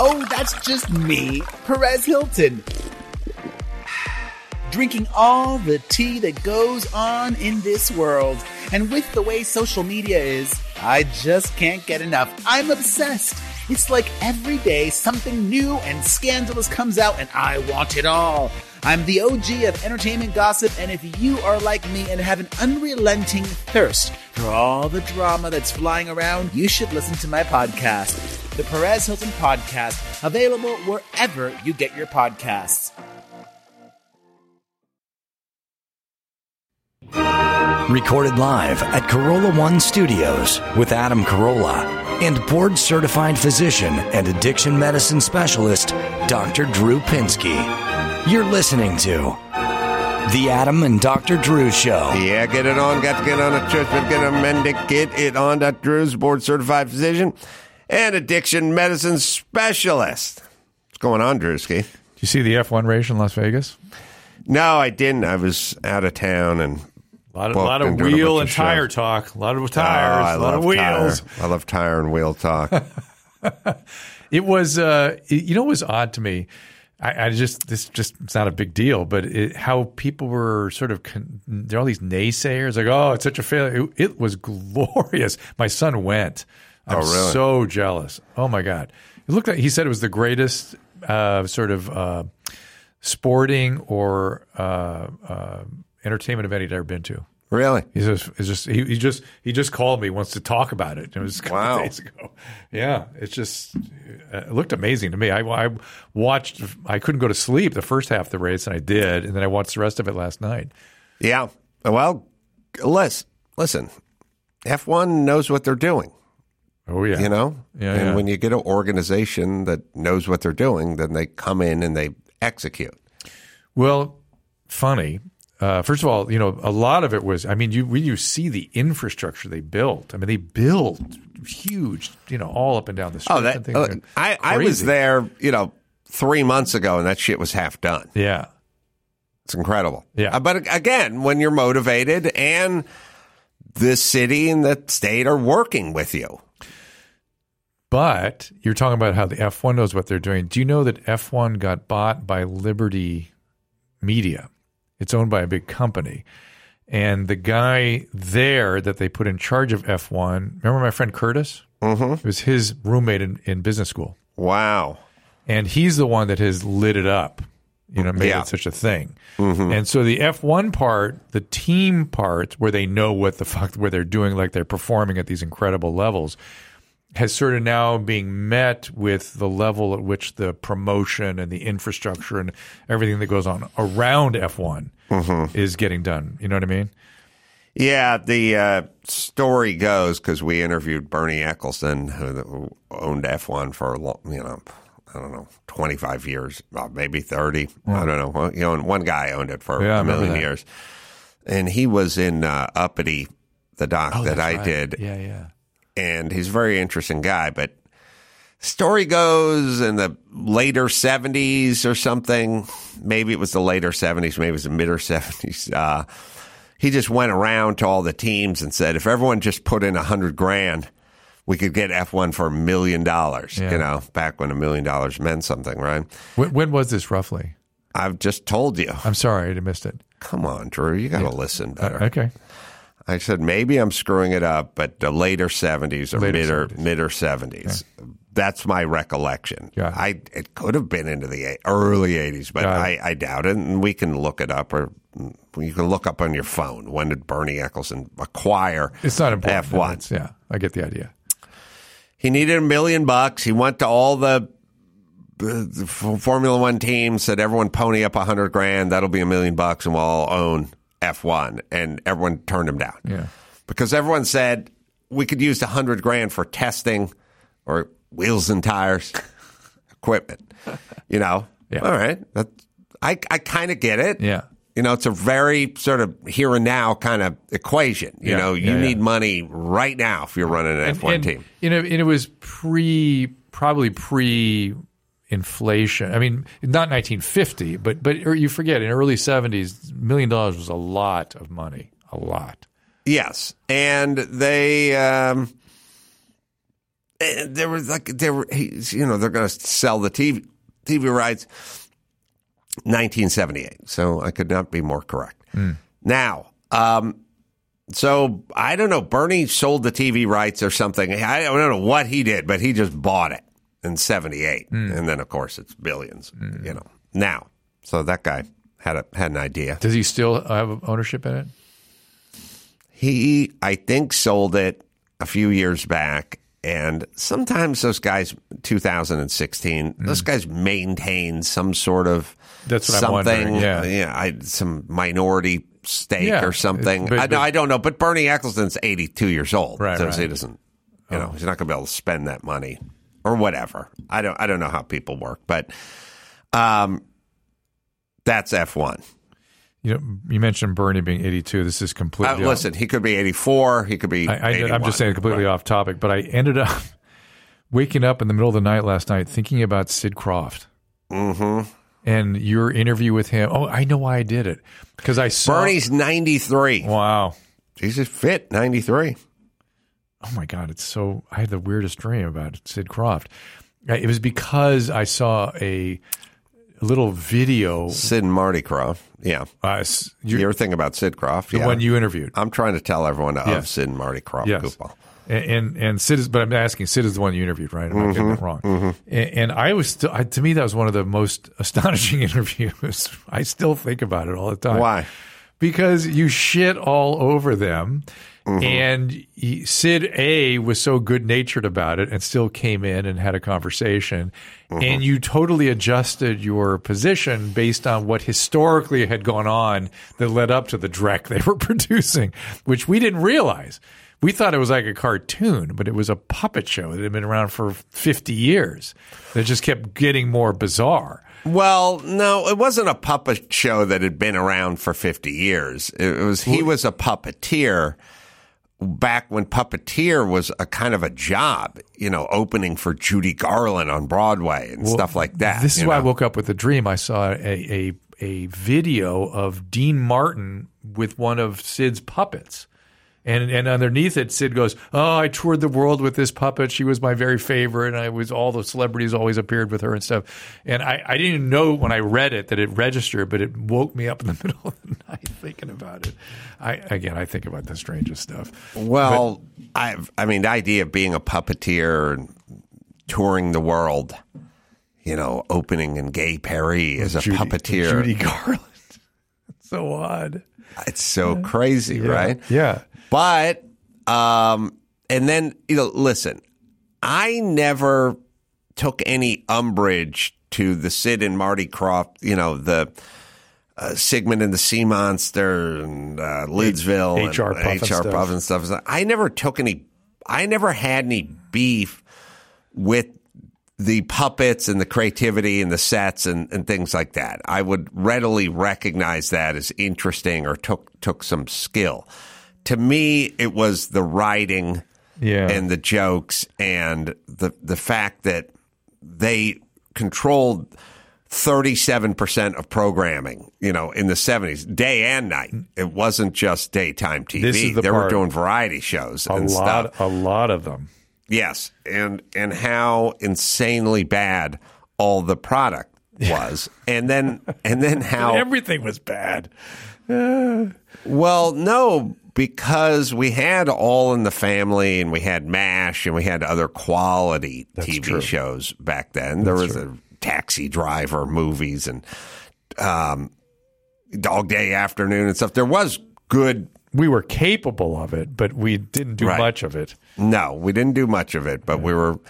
Oh, that's just me, Perez Hilton. Drinking all the tea that goes on in this world. And with the way social media is, I just can't get enough. I'm obsessed. It's like every day something new and scandalous comes out, and I want it all. I'm the OG of entertainment gossip, and if you are like me and have an unrelenting thirst for all the drama that's flying around, you should listen to my podcast, the Perez Hilton Podcast, available wherever you get your podcasts. Recorded live at Carolla One Studios with Adam Carolla and board certified physician and addiction medicine specialist, Dr. Drew Pinsky. You're listening to The Adam and Dr. Drew Show. Yeah, get it on. Got to get on a church, but get a mending. Get it on. Dr. Drew's board certified physician and addiction medicine specialist. What's going on, Drewski? Did you see the F1 race in Las Vegas? No, I didn't. I was out of town and A lot of, booked lot of and wheel and of tire shows. talk. A lot of Oh, tires. I a lot of wheels. Tire. I love tire and wheel talk. It was, uh, you know, it was odd to me. I, I just, this just, it's not a big deal, but it, how people were sort of, con- there are all these naysayers like, oh, it's such a failure. It, it was glorious. My son went. I'm Oh, really? so jealous. Oh my God. It looked like, he said it was the greatest, uh, sort of, uh, sporting or, uh, uh, entertainment event he'd ever been to. really? He just, it's just he, he just he just called me wants to talk about it. It was a couple Wow. days ago. Yeah, it's just it looked amazing to me. I, I watched. I couldn't go to sleep the first half of the race, and I did, and then I watched the rest of it last night. Yeah. Well, listen, listen. F1 knows what they're doing. Oh yeah, you know Yeah, and yeah. when you get an organization that knows what they're doing then they come in and they execute Well, funny. Uh, first of all, you know, a lot of it was. I mean, you when you see the infrastructure they built. I mean, they built huge, you know, all up and down the street. oh that uh, I, I was there you know three months ago and that shit was half done Yeah, it's incredible Yeah. Uh, but again when you're motivated and the city and the state are working with you But you're talking about how the F1 knows what they're doing. Do you know that F1 got bought by Liberty Media? It's owned by a big company. And the guy there that they put in charge of F1, remember my friend Curtis? Mm-hmm. It was his roommate in, in business school. wow And he's the one that has lit it up, you know, made Yeah. it such a thing. And so the F1 part, the team part, where they know what the fuck, where they're doing, like they're performing at these incredible levels, has sort of now being met with the level at which the promotion and the infrastructure and everything that goes on around F1 is getting done. You know what I mean? Yeah, the uh, story goes because we interviewed Bernie Ecclestone, who, owned F1 for you know, I don't know, twenty five years, maybe thirty. I don't know. You know, one guy owned it for Yeah, a million years, and he was in uh, Uppity, the doc that Oh, that's I right. did, Yeah, yeah. And he's a very interesting guy. But story goes in the later seventies or something. Maybe it was the later seventies. Maybe it was the mid or seventies. Uh, he just went around to all the teams and said, if everyone just put in a hundred grand, we could get F one for a million dollars. You know, back when a million dollars meant something, right? When, when was this roughly? I've just told you. I'm sorry, I missed it. Come on, Drew, you got to listen Uh, better. okay. I said maybe I'm screwing it up, but the later seventies or Later mid or 70s. mid or seventies. That's my recollection. It. I it could have been into the early eighties, but Got I. I doubt it. And we can look it up, or you can look up on your phone. When did Bernie Ecclestone acquire? It's not important. F one. Yeah, I get the idea. He needed a million bucks. He went to all the Formula One teams, said everyone pony up a hundred grand. That'll be a million bucks, and we'll all own F one. And everyone turned him down. Yeah. because everyone said we could use the hundred grand for testing or wheels and tires, equipment. You know, Yeah. all right. That, I I kind of get it. Yeah. You know, it's a very sort of here and now kind of equation. You Yeah, know, you yeah, need money right now if you're running an F one and, team. You know, and it was pre, probably pre inflation. I mean, not 1950, but but you forget in early 70s, million dollars was a lot of money, a lot. Yes, and they um, And there was like there were you know they're going to sell the TV TV rights 1978. So I could not be more correct. Now, um, so I don't know. Bernie sold the TV rights or something. I don't know what he did, but he just bought it in '78, hmm. and then of course it's 1000000000s hmm. You know now. So that guy had a had an idea. Does he still have ownership in it? He, I think, sold it a few years back. And sometimes those guys, 2016, hmm. those guys maintain some sort of. That's what I'm something, yeah. yeah, I, some minority stake Yeah, or something. but- I, but- I don't know, but Bernie Ecclestone's 82 years old, Right, so right. Oh. he doesn't, you know, oh. he's not going to be able to spend that money or whatever. I don't, I don't know how people work, but um, that's F1. You know, you mentioned Bernie being 82. This is Uh, completely. off- listen, he could be 84, he could be. I, I, I'm just saying completely off topic, but I ended up waking up in the middle of the night last night thinking about Sid Krofft Mm-hmm. and your interview with him. Oh, I know why I did it because I saw Bernie's 93. Wow. He's just fit, 93. Oh my God, it's so. I had the weirdest dream about Sid Krofft. It was because I saw a little video. Sid and Marty Krofft. Yeah. Uh, You you, ever think about Sid Krofft? the yeah. one you interviewed. I'm trying to tell everyone of Yes. Sid and Marty Krofft Yes. goofball. And, and and Sid is, but I'm asking Sid is the one you interviewed, right? I'm not getting Mm-hmm. that wrong. And, and I was still, I, to me, that was one of the most astonishing interviews. I still think about it all the time. Why? Because you shit all over them, Mm-hmm. and he, Sid A was so good natured about it, and still came in and had a conversation, Mm-hmm. and you totally adjusted your position based on what historically had gone on that led up to the dreck they were producing, which we didn't realize. We thought it was like a cartoon, but it was a puppet show that had been around for 50 years that just kept getting more bizarre. Well, no, it wasn't a puppet show that had been around for 50 years. It was he was a puppeteer back when puppeteer was a kind of a job, you know, opening for Judy Garland on Broadway and stuff like that. This is why I woke up with a dream. I saw a, a a video of Dean Martin with one of Sid's puppets. And and underneath it, Sid goes, "Oh, I toured the world with this puppet. She was my very favorite, and I was all the celebrities always appeared with her and stuff." And I, I didn't even know when I read it that it registered, but it woke me up in the middle of the night thinking about it. I again, I think about the strangest stuff. Well, I I mean, the idea of being a puppeteer and touring the world, you know, opening in Gay Paris as a Judy- puppeteer, Judy Garland, so odd, it's so crazy, right? Yeah, But um, and then you know, listen, I never took any umbrage to the Sid and Marty Krofft, you know, the uh, Sigmund and the Sea Monster and uh, Lidsville and HR Puff HR stuff. Puff and stuff. I never took any. I never had any beef with the puppets and the creativity and the sets and, and things like that. I would readily recognize that as interesting or took took some skill. To me, it was the writing Yeah. and the jokes and the the fact that they controlled 37% of programming, you know, in the 70s, day and night. It wasn't just daytime TV. This is the they were doing variety shows a and lot, stuff. a lot of them. Yes, and and how insanely bad all the product was, and then and then how Everything was bad. well, no, because we had All in the Family and we had MASH and we had other quality TV true. shows back then. there was a Taxi Driver movies and um, Dog Day Afternoon and stuff. There was good. We were capable of it, but we didn't do Right. much of it. No, we didn't do much of it, but we were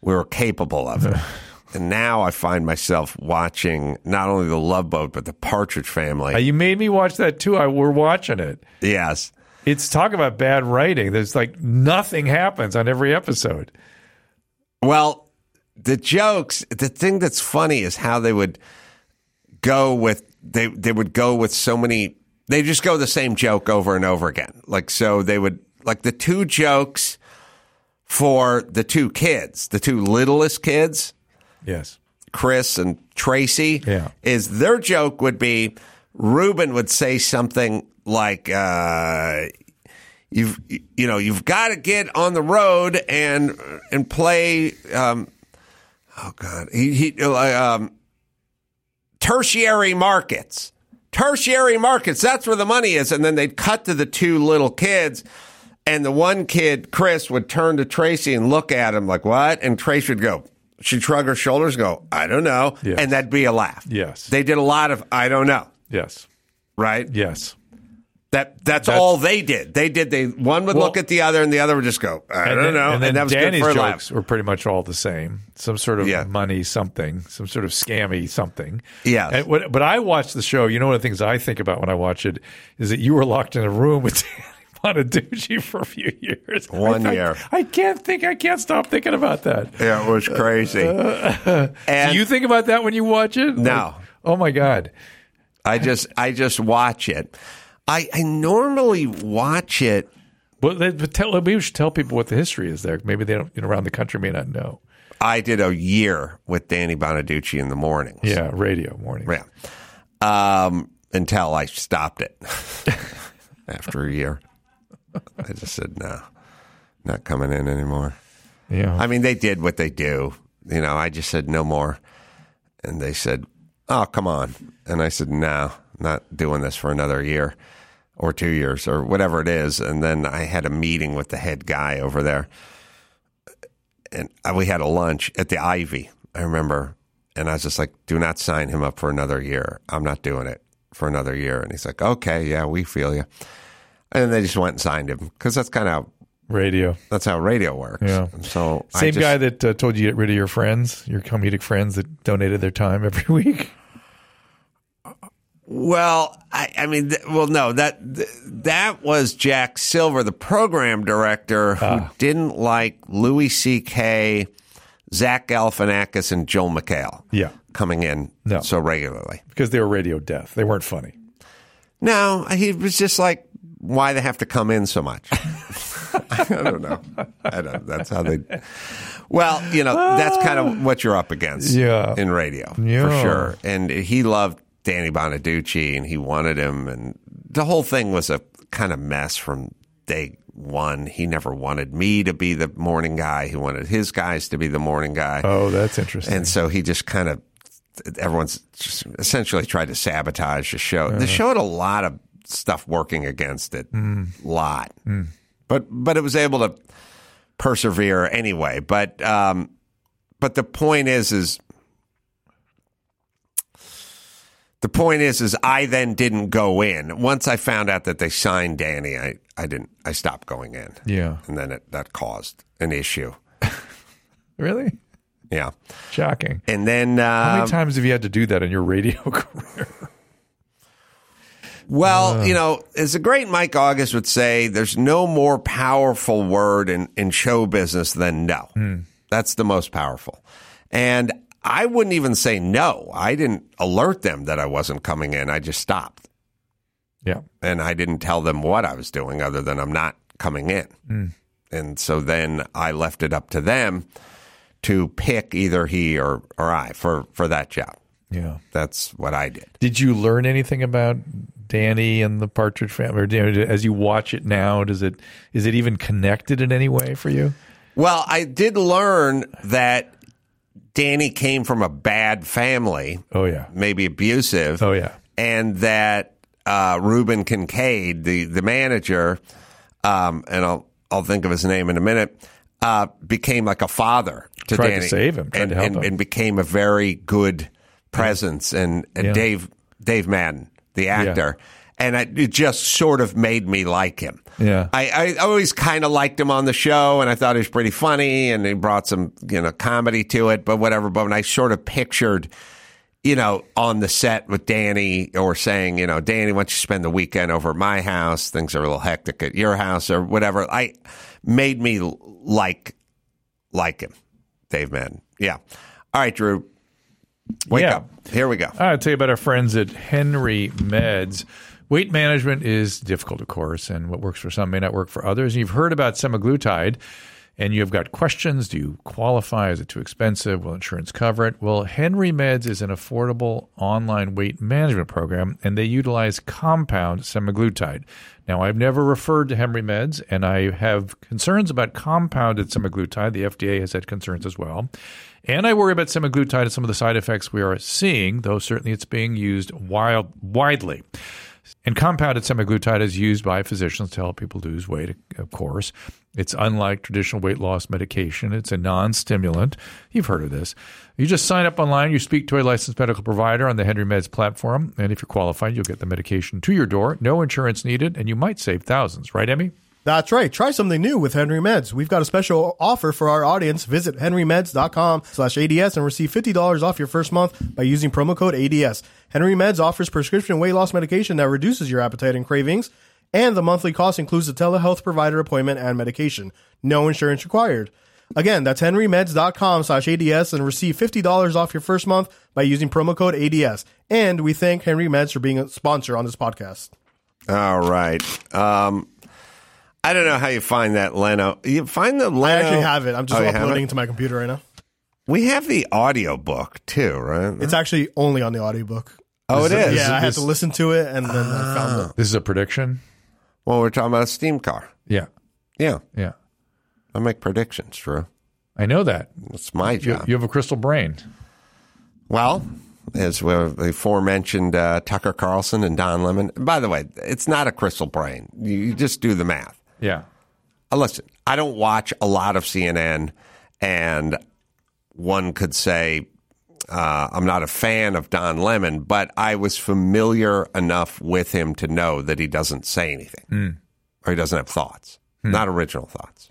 we were capable of it. and now I find myself watching not only the Love Boat but the Partridge Family. Uh, you made me watch that too. I we're watching it. yes. It's talk about bad writing. There's like nothing happens on every episode. Well, the jokes, the thing that's funny is how they would go with they they would go with so many they just go the same joke over and over again. Like so they would like the two jokes for the two kids, the two littlest kids, Yes. Chris and Tracy, Yeah. is their joke would be Reuben would say something like, uh, you've you know you've got to get on the road and and play. Um, oh God, he he um, tertiary markets, tertiary markets. That's where the money is. And then they'd cut to the two little kids. And the one kid, Chris, would turn to Tracy and look at him like, what? And Tracy would go, she'd shrug her shoulders, go, I don't know. And that'd be a laugh. Yes. They did a lot of, I don't know. Yes. Right? Yes. That that's, That's- all they did. They did. They one would Well- look at the other, and the other would just go, I don't then, know. And then that was Danny's good for a jokes were pretty much all the same. Some sort of Yeah. money something, some sort of scammy something. Yeah. What, but I watched the show. You know, one of the things I think about when I watch it is that you were locked in a room with Danny Bonaduce for a few years. One I- I- year. I, can't think. I can't stop thinking about that. Yeah, it was crazy. Uh, and Do you think about that when you watch it? No. Like, oh my god. I just I just watch it. I, I normally watch it Well, but tell, maybe we should tell people what the history is there. Maybe they don't, you know, around the country may not know. I did a year with Danny Bonaduce in the mornings. Yeah, radio morning. Yeah. Um, until I stopped it after a year. I just said, no, not coming in anymore. Yeah. I mean, they did what they do. You know, I just said, no more. And they said, oh, come on. And I said, no, not doing this for another year or two years or whatever it is. And then I had a meeting with the head guy over there. And we had a lunch at the Ivy, I remember. And I was just like, do not sign him up for another year. I'm not doing it for another year. And he's like, okay, yeah, we feel you. And they just went and signed him because that's kind of radio. that's how radio works. Yeah. And so I Same just- guy that uh, told you to get rid of your friends, your comedic friends that donated their time every week. Well, I, I mean, th- well, no, that th- that was Jack Silver, the program director, who Ah. didn't like Louis C.K., Zach Galifianakis, and Joel McHale. Yeah. coming in No. so regularly. Because they were radio deaf. They weren't funny. No, he was just like, why they have to come in so much? I don't know. I don't. That's how they. Well, you know, that's kind of what you're up against. Yeah. in radio Yeah. for sure. And he loved Danny Bonaduce, and he wanted him, and the whole thing was a kind of mess from day one. He never wanted me to be the morning guy. He wanted his guys to be the morning guy. Oh, that's interesting. And so he just kind of, everyone's essentially tried to sabotage the show. The uh-huh. show had a lot of stuff working against it, hmm. lot, hmm. but but it was able to persevere anyway. But um, but the point is is. The point is, is I then didn't go in. Once I found out that they signed Danny, I, I didn't. I stopped going in, yeah. and then it, that caused an issue. Really? Yeah, Shocking. and then How uh, many times have you had to do that in your radio career? Well, you know, as the great Mike August would say, there's no more powerful word in, in show business than no. That's the most powerful. And I wouldn't even say no. I didn't alert them that I wasn't coming in. I just stopped. yeah. And I didn't tell them what I was doing other than I'm not coming in. Mm. And so then I left it up to them to pick either he or, or I for, for that job. Yeah. That's what I did. Did you learn anything about Danny and the Partridge Family? Or, you know, as you watch it now, does it is it even connected in any way for you? Well, I did learn that Danny came from a bad family, Oh yeah. maybe abusive. Oh yeah. And that uh, Reuben Kincaid, the the manager, um, and I'll I'll think of his name in a minute, uh, became like a father to Tried to save him, and, to help and, him. and became a very good presence. And, and Yeah. Dave Dave Madden, the actor, and I, it just sort of made me like him. Yeah. I, I always kind of liked him on the show, and I thought he was pretty funny, and he brought some you know comedy to it, but whatever. But when I sort of pictured, you know, on the set with Danny, or saying, you know, Danny, why don't you spend the weekend over at my house? Things are a little hectic at your house, or whatever. I made me like like him, Dave Madden. Yeah. All right, Drew. Wake Yeah. up. Here we go. I'll tell you about our friends at Henry Meds. Weight management is difficult, of course, and what works for some may not work for others. You've heard about semaglutide. and you've got questions do you qualify? Is it too expensive? Will insurance cover it? Well, Henry Meds is an affordable online weight management program, and they utilize compound semaglutide. Now, I've never referred to Henry Meds, and I have concerns about compounded semaglutide. The FDA has had concerns as well. And I worry about semaglutide and some of the side effects we are seeing, though certainly it's being used wild, widely. And compounded semaglutide is used by physicians to help people lose weight, of course. It's unlike traditional weight loss medication. It's a non stimulant. You've heard of this. You just sign up online, you speak to a licensed medical provider on the Henry Meds platform, and if you're qualified, you'll get the medication to your door. No insurance needed, and you might save thousands. Right, Emmy? That's right. Try something new with Henry Meds. We've got a special offer for our audience. Visit henrymeds.com slash ADS and receive $50 off your first month by using promo code ADS. Henry Meds offers prescription weight loss medication that reduces your appetite and cravings, and the monthly cost includes a telehealth provider appointment and medication. No insurance required. Again, that's henrymeds.com slash ADS and receive $50 off your first month by using promo code ADS. And we thank Henry Meds for being a sponsor on this podcast. All right. Um, I don't know how you find that Leno. You find the Leno. I actually have it. I'm just Oh, you have uploading it? it to my computer right now. We have the audio book too, right? It's actually only on the audiobook. oh, it is. Yeah, I had this- to listen to it and then I found it. This is a prediction. Well, we're talking about a steam car. Yeah. Yeah, Yeah. I make predictions, Drew. I know that. It's my You, job. you have a crystal brain. Well, as well, the aforementioned uh, Tucker Carlson and Don Lemon. By the way, it's not a crystal brain. You, you just do the math. Yeah. Uh, listen, I don't watch a lot of CNN, and one could say uh, I'm not a fan of Don Lemon, but I was familiar enough with him to know that he doesn't say anything or he doesn't have thoughts, not original thoughts.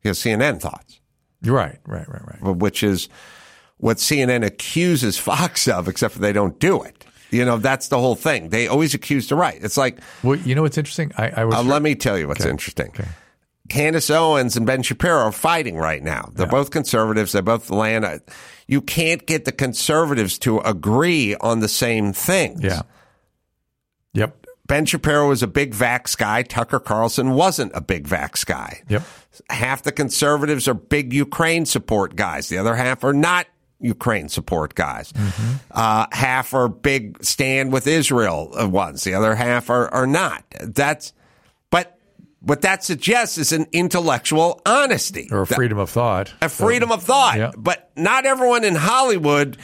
He has CNN thoughts, right. Right. Right. Right. which is what CNN accuses Fox of, except for they don't do it. You know, that's the whole thing. They always accuse the right. It's like, Well, you know what's interesting? I, I was. uh, let me tell you what's interesting. Candace Owens and Ben Shapiro are fighting right now. They're both conservatives. They're both land. uh, You can't get the conservatives to agree on the same things. yeah. Yep. Ben Shapiro was a big vax guy. Tucker Carlson wasn't a big vax guy. Yep. Half the conservatives are big Ukraine support guys. The other half are not Ukraine support guys. Uh, half are big stand with Israel ones. The other half are, are not. That's, but what that suggests is an intellectual honesty. Or a freedom of thought. a freedom of thought. Yeah. But not everyone in Hollywood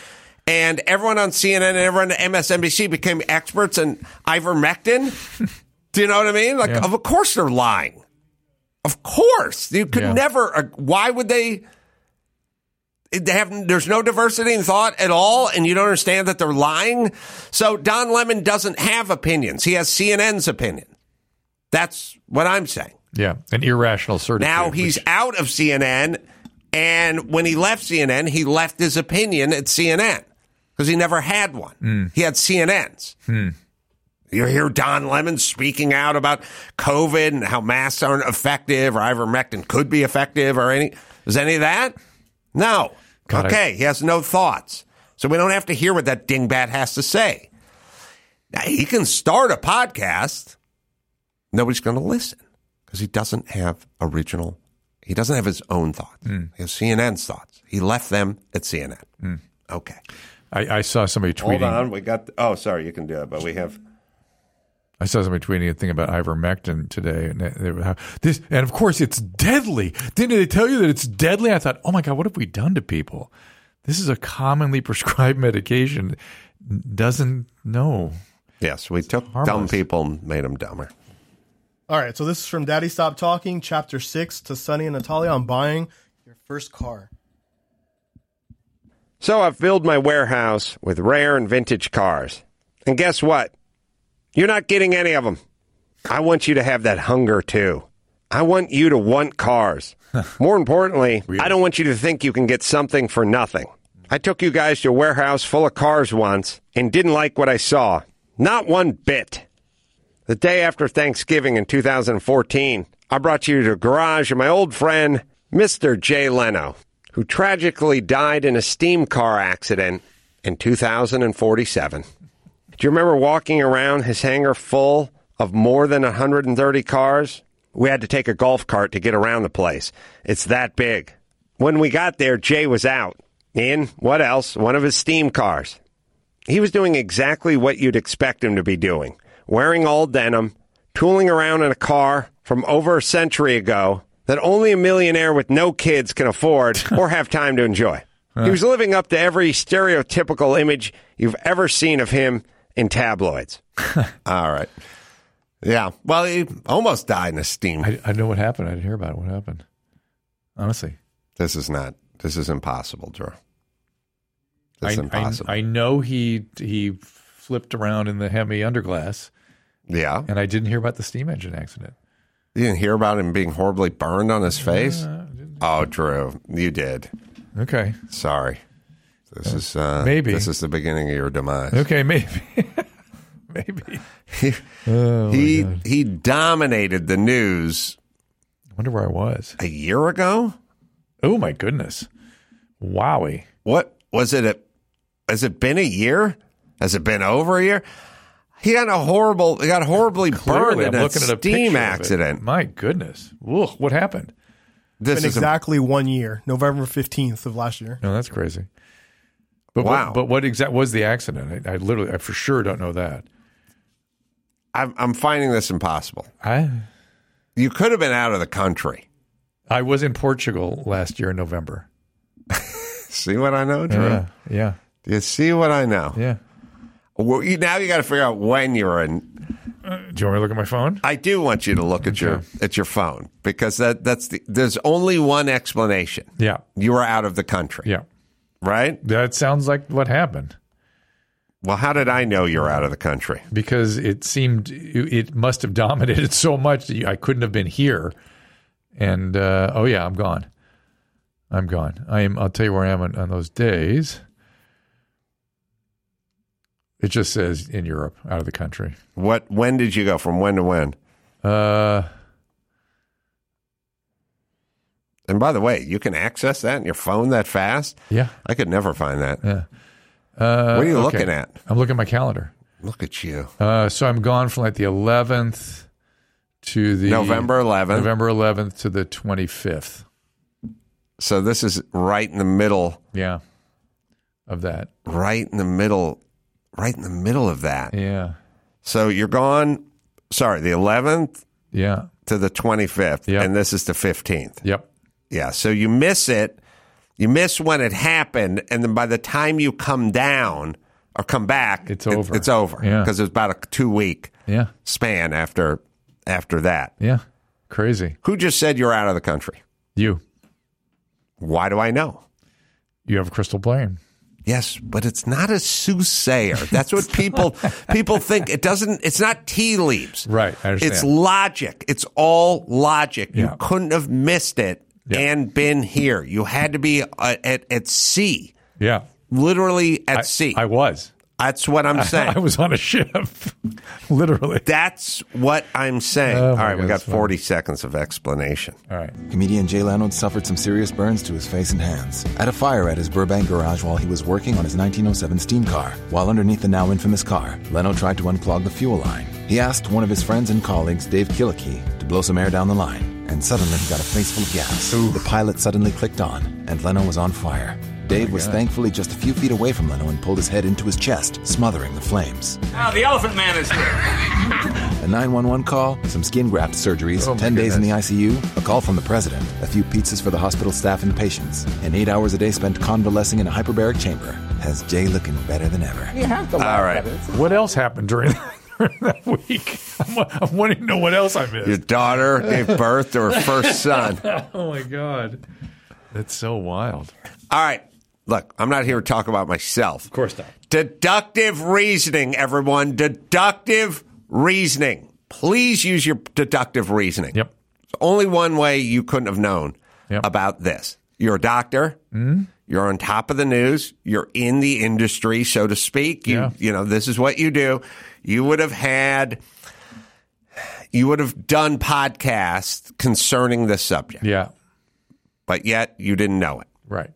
and everyone on CNN and everyone at MSNBC became experts in ivermectin. Do you know what I mean? Like, Yeah. of course they're lying. Of course. You could Yeah. never, uh, why would they? They have there's no diversity in thought at all, and you don't understand that they're lying. So Don Lemon doesn't have opinions. He has CNN's opinion. That's what I'm saying. Yeah. An irrational certitude. Now he's which- out of CNN, and when he left CNN, he left his opinion at CNN because he never had one. Hmm. He had CNN's. Hmm. You hear Don Lemon speaking out about COVID and how masks aren't effective or ivermectin could be effective or any. Is any of that? No. God, I- okay, he has no thoughts. So we don't have to hear what that dingbat has to say. Now, he can start a podcast. Nobody's going to listen because he doesn't have original. He doesn't have his own thoughts. Hmm. He has CNN's thoughts. He left them at CNN. Hmm. Okay. I, I saw somebody tweeting. Hold on. We got. oh, sorry. You can do it, but we have. I saw somebody tweeting a thing about ivermectin today, and they, they were this, and of course it's deadly. Didn't they tell you that it's deadly? I thought, oh my god, what have we done to people? This is a commonly prescribed medication. Doesn't know. Yes, we took dumb people and made them dumber. All right, so this is from Daddy Stop Talking, Chapter 6 to Sonnie and Natalia on buying your first car. So I've filled my warehouse with rare and vintage cars. And guess what? You're not getting any of them. I want you to have that hunger too. I want you to want cars. More importantly, I don't want you to think you can get something for nothing. I took you guys to a warehouse full of cars once and didn't like what I saw. Not one bit. The day after Thanksgiving in 2014, I brought you to the garage of my old friend, Mr. Jay Leno, who tragically died in a steam car accident in 2047. Do you remember walking around his hangar full of more than 130 cars? We had to take a golf cart to get around the place. It's that big. When we got there, Jay was out. In, what else? One of his steam cars. He was doing exactly what you'd expect him to be doing wearing all denim, tooling around in a car from over a century ago that only a millionaire with no kids can afford or have time to enjoy. He was living up to every stereotypical image you've ever seen of him in tabloids. all right. Yeah. Well, he almost died in a steam. I, I know what happened. I didn't hear about it. What happened? Honestly, This is not. This is impossible, Drew. This I, is impossible. I know he he flipped around in the Hemi underglass, yeah. and I didn't hear about the steam engine accident. You didn't hear about him being horribly burned on his face? oh, Drew, you did. Okay, Sorry. This is uh, Maybe. this is the beginning of your demise. okay, maybe, maybe. he he, he dominated the news I wonder where I was. a year ago. Oh my goodness! Wowie! What was it? A, has it been a year? Has it been over a year? He got a horrible. He got horribly burned Clearly, in I'm a looking at a steam picture accident. My goodness! Ugh, what happened? This been is a- exactly one year, November 15th of last year. No, that's crazy. But Wow. what, but what exact was the accident? I, I literally, I for sure don't know that. I'm, I'm finding this impossible. I You could have been out of the country. I was in Portugal last year in November. See what I know, Drew? Yeah, yeah, Do you see what I know? yeah. Well, you, now you got to figure out when you're in. Uh, do you want me to look at my phone? I do want you to look at your at your phone because that that's the, there's only one explanation. Yeah, You are out of the country, yeah. Right? That sounds like what happened Well, how did I know you're out of the country? because it seemed it must have dominated so much that I couldn't have been here. And uh, oh yeah, I'm gone. I'm gone. I am. I'll tell you where I am on, on those days. It just says in Europe, out of the country. What? When did you go? From when to when? Uh, And by the way, you can access that in your phone that fast. yeah, I could never find that. yeah. Uh, What are you okay. looking at? I'm looking at my calendar. Look at you, Uh, so I'm gone from like the 11th to the November 11th. November 11th to the 25th. So this is right in the middle, Yeah, of that. right in the middle, right in the middle of that. Yeah, So you're gone. Sorry, the 11th yeah, to the 25th, Yep. and this is the 15th. yep. Yeah. So you miss it. You miss when it happened, and then by the time you come down or come back, It's it- over. it's over. Yeah. Because it's about a two week Yeah, span after after that. yeah. Crazy. Who just said you're out of the country? You, Why do I know? you have a crystal brain. Yes, but it's not a soothsayer. That's what people people think. It doesn't. It's not tea leaves. Right, I understand. It's logic. It's all logic. You couldn't have missed it Yeah. and been here. You had to be uh, at at sea, Yeah, literally at I, sea. I was. That's what I'm saying. I was on a ship, literally. That's what I'm saying. Oh, all my right, we God, got that's funny. 40 seconds of explanation. All right. Comedian Jay Leno suffered some serious burns to his face and hands at a fire at his Burbank garage while he was working on his 1907 steam car. While underneath the now infamous car, Leno tried to unclog the fuel line. He asked one of his friends and colleagues, Dave Killackey, to blow some air down the line, and suddenly he got a face full of gas. The pilot suddenly clicked on, and Leno was on fire. Dave was thankfully just a few feet away from Leno and pulled his head into his chest, smothering the flames. Now the Elephant Man is here. A 911 call, some skin graft surgeries, Oh, 10 days in the. ICU, a call from the president, a few pizzas for the hospital staff and patients, and eight hours a day spent convalescing in a hyperbaric chamber. Has Jay looking better than ever. You have to All right. What else happened during, during that week? I'm, I'm wanting to know what else I missed. Your daughter gave birth to her first son. Oh my god, that's so wild. All right. Look, I'm not here to talk about myself. Of course not. Deductive reasoning, everyone. Deductive reasoning. Please use your deductive reasoning. Yep. It's only one way you couldn't have known Yep. Mm-hmm. about this. You're a doctor. You're on top of the news. You're in the industry, so to speak. You, Yeah. you know, this is what you do. You would have had, you would have done podcasts concerning this subject, Yeah. but yet you didn't know it. Right.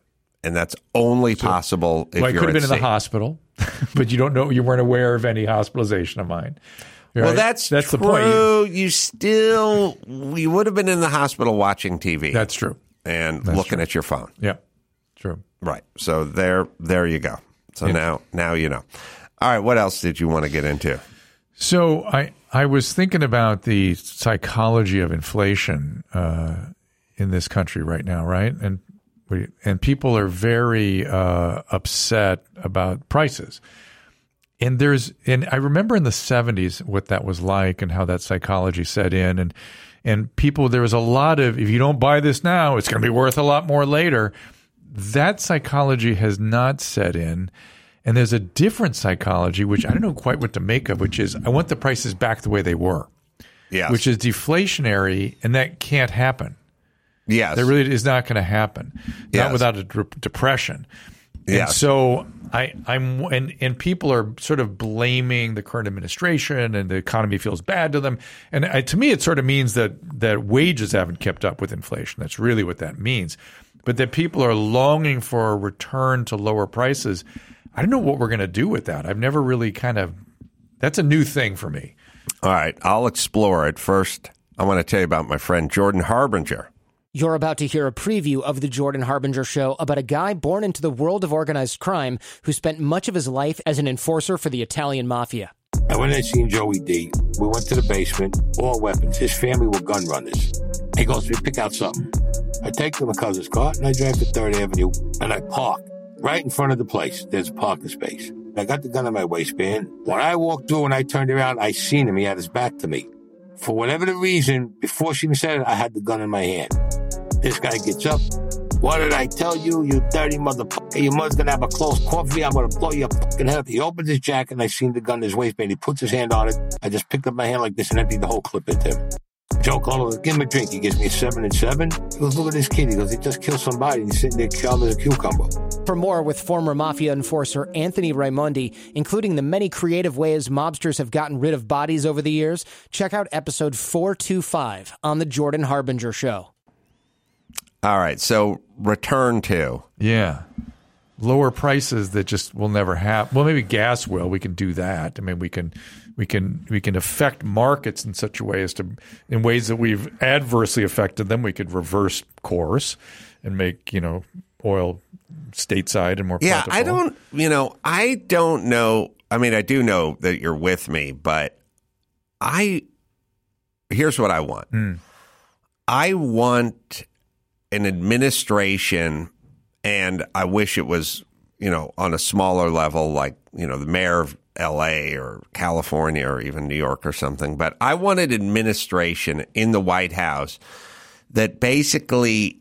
And that's only possible if Well, I could have been in the hospital, but you don't know. You weren't aware of any hospitalization of mine. Well, that's that's true. the point. You still, you would have been in the hospital watching TV That's true. and looking at your phone. Yeah, true. Right. So there, there you go. So now, now you know. All right. What else did you want to get into? So I I was thinking about the psychology of inflation uh, in this country right now, right? And we, and people are very uh, upset about prices. And there's and I remember in the 70s what that was like and how that psychology set in and and people there was a lot of if you don't buy this now it's going to be worth a lot more later. That psychology has not set in. And there's a different psychology, which I don't know quite what to make of, which is I want the prices back the way they were, Yes. which is deflationary, and that can't happen. yes. That really is not going to happen, Yes. not without a de- depression. And so I, I'm, and and people are sort of blaming the current administration, and the economy feels bad to them. And I, to me, it sort of means that that wages haven't kept up with inflation. That's really what that means. But that people are longing for a return to lower prices. I don't know what we're going to do with that. I've never really kind of. That's a new thing for me. All right. I'll explore it. First, I want to tell you about my friend Jordan Harbinger. You're about to hear a preview of the Jordan Harbinger show about a guy born into the world of organized crime who spent much of his life as an enforcer for the Italian mafia. And when I seen Joey D, we went to the basement, all weapons. His family were gun runners. He goes to me, pick out something. I take to my cousin's car and I drive to Third Avenue and I park right in front of the place. There's a parking space. I got the gun in my waistband. When I walked through and I turned around, I seen him. He had his back to me. For whatever the reason, before she even said it, I had the gun in my hand. This guy gets up. What did I tell you, you dirty motherfucker? Your mother's gonna have a close coffee. I'm gonna blow your fucking head up. He opens his jacket and I seen the gun in his waistband. He puts his hand on it. I just picked up my hand like this and emptied the whole clip into him. Joe Colo, give him a drink. He gives me a seven and seven. He goes, look at this kid. He goes, he just killed somebody. He's sitting there calm as a cucumber. For more with former mafia enforcer Anthony Raimondi, including the many creative ways mobsters have gotten rid of bodies over the years, check out episode 425 on The Jordan Harbinger Show. All right. So return to. Yeah. Lower prices that just will never happen. Well, maybe gas will. We can do that. I mean, we can, we can, we can affect markets in such a way as to, in ways that we've adversely affected them. We could reverse course and make you know oil stateside and more. Yeah. plentiful. I don't, you know, I don't know. I mean, I do know that you're with me, but I, here's what I want. Hmm. I want an administration, and I wish it was, you know, on a smaller level, like, you know, the mayor of LA or California or even New York or something. But I want an administration in the White House that basically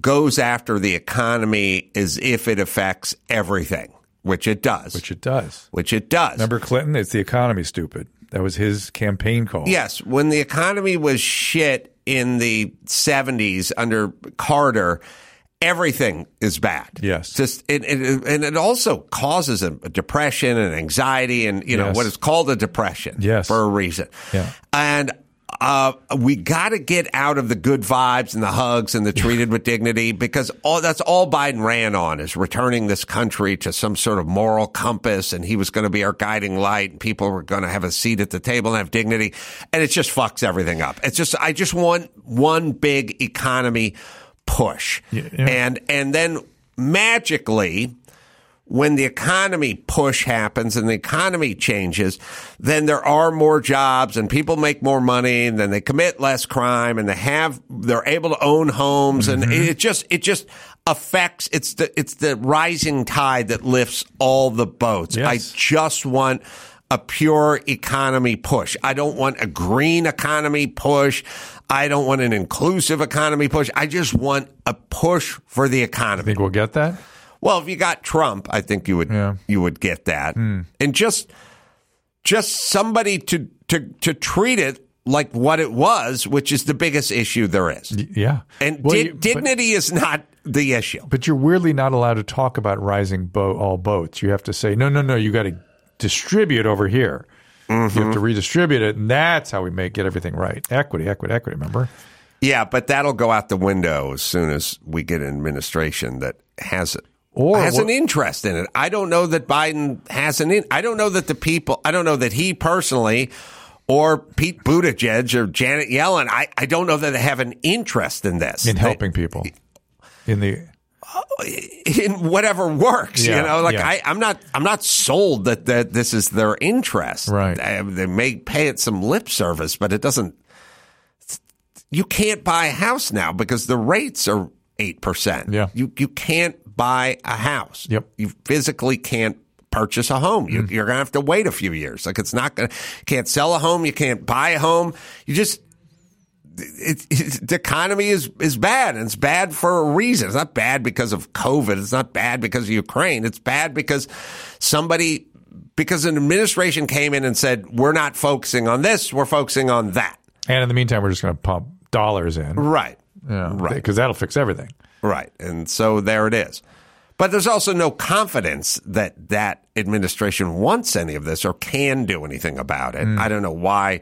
goes after the economy as if it affects everything, which it does. Which it does. Which it does. Remember Clinton? It's the economy, stupid. That was his campaign call. Yes, when the economy was shit in the 70s under Carter, everything is bad. Yes. Just it, it, and it also causes a, depression and anxiety and you know Yes. what is called a depression Yes. for a reason. Yeah. And uh, we got to get out of the good vibes and the hugs and the treated with dignity because all that's all Biden ran on is returning this country to some sort of moral compass and he was going to be our guiding light and people were going to have a seat at the table and have dignity and it just fucks everything up. It's just I just want one big economy push. Yeah, yeah. And and then magically when the economy push happens and the economy changes, then there are more jobs and people make more money and then they commit less crime and they have, they're able to own homes and Mm-hmm. it just, it just affects, it's the, it's the rising tide that lifts all the boats. Yes. I just want a pure economy push. I don't want a green economy push. I don't want an inclusive economy push. I just want a push for the economy. Think we'll get that? Well, if you got Trump, I think you would Yeah. you would get that, and just just somebody to to to treat it like what it was, which is the biggest issue there is. Yeah. And Well, di- you- but- dignity is not the issue. But you're weirdly not allowed to talk about rising bo- all boats. You have to say, no, no, no, you got to distribute over here. You have Mm-hmm. to redistribute it, and that's how we make get everything right. Equity, equity, equity. Remember? Yeah, but that'll go out the window as soon as we get an administration that has Or has an interest in it. I don't know that Biden has an. In, I don't know that the people. I don't know that he personally, or Pete Buttigieg or Janet Yellen. I, I don't know that they have an interest in this in They- helping people in the uh, in whatever works. Yeah, you know, like yeah. I, I'm not. I'm not sold that that this is their interest. Right. They, they may pay it some lip service, but it doesn't. You can't buy a house now because the rates are eight percent. Yeah. You you can't buy a house. Yep. Mm. You physically can't purchase a home. You, You're gonna have to wait a few years. Like it's not gonna. Can't sell a home. You can't buy a home. You just it, it, the economy is is bad, and it's bad for a reason. It's not bad because of COVID. It's not bad because of Ukraine. It's bad because somebody because an administration came in and said we're not focusing on this. We're focusing on that. and in the meantime we're just going to pump dollars in Right. yeah Right. because that'll fix everything Right. And so there it is. But there's also no confidence that that administration wants any of this or can do anything about it. Hmm. I don't know why.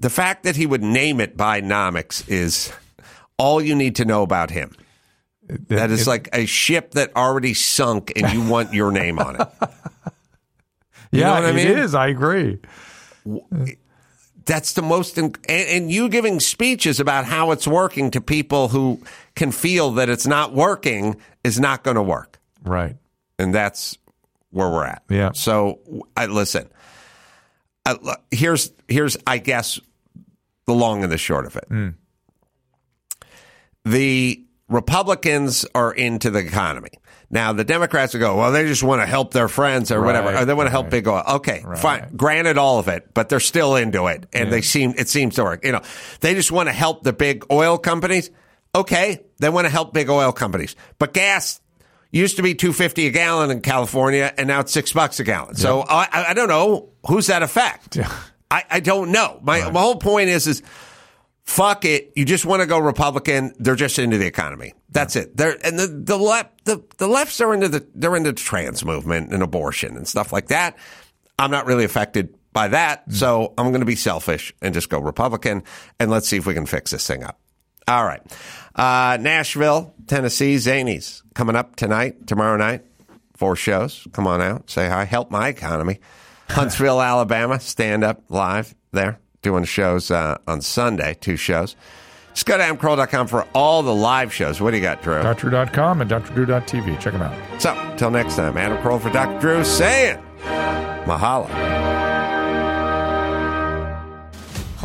The fact that he would name it Bidenomics is all you need to know about him. That is It- like a ship that already sunk and you want your name on it. You yeah know what I mean? it is i agree That's the most, and, and you giving speeches about how it's working to people who can feel that it's not working is not going to work. right and that's where we're at. Yeah. So I listen. I, here's here's I guess the long and the short of it. Mm. The Republicans are into the economy. Now the Democrats will go, well, they just want to help their friends or whatever, or they want to help right. big oil. Okay, fine. Granted, all of it, but they're still into it, and they seem it seems to work. You know, they just want to help the big oil companies. Okay, they want to help big oil companies, but gas used to be two fifty a gallon in California, and now it's six bucks a gallon. So I, I- I don't know who's that affect. Yeah. I, I don't know. My my whole point is is fuck it. You just want to go Republican. They're just into the economy. That's it. They're and the the left the, the lefts are into the they're into the trans movement and abortion and stuff like that. I'm not really affected by that, so I'm going to be selfish and just go Republican and let's see if we can fix this thing up. All right, uh, Nashville, Tennessee, Zanies coming up tonight, tomorrow night, four shows. Come on out, say hi, help my economy. Huntsville, Alabama, stand up live there, doing shows uh, on Sunday, two shows. Just go to adamcarolla.com for all the live shows. What do you got, Drew? drdrew.com and drdrew.tv check them out So, till next time, Adam Carolla for Dr. Drew saying, Mahalo.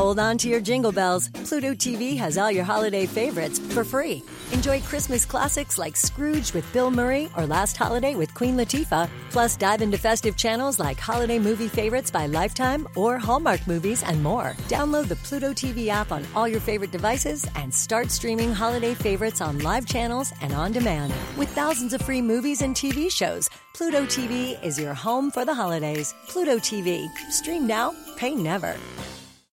Hold on to your jingle bells. Pluto TV has all your holiday favorites for free. Enjoy Christmas classics like Scrooge with Bill Murray or Last Holiday with Queen Latifah. Plus, dive into festive channels like Holiday Movie Favorites by Lifetime or Hallmark Movies and more. Download the Pluto TV app on all your favorite devices and start streaming holiday favorites on live channels and on demand. With thousands of free movies and TV shows, Pluto TV is your home for the holidays. Pluto TV. Stream now, pay never.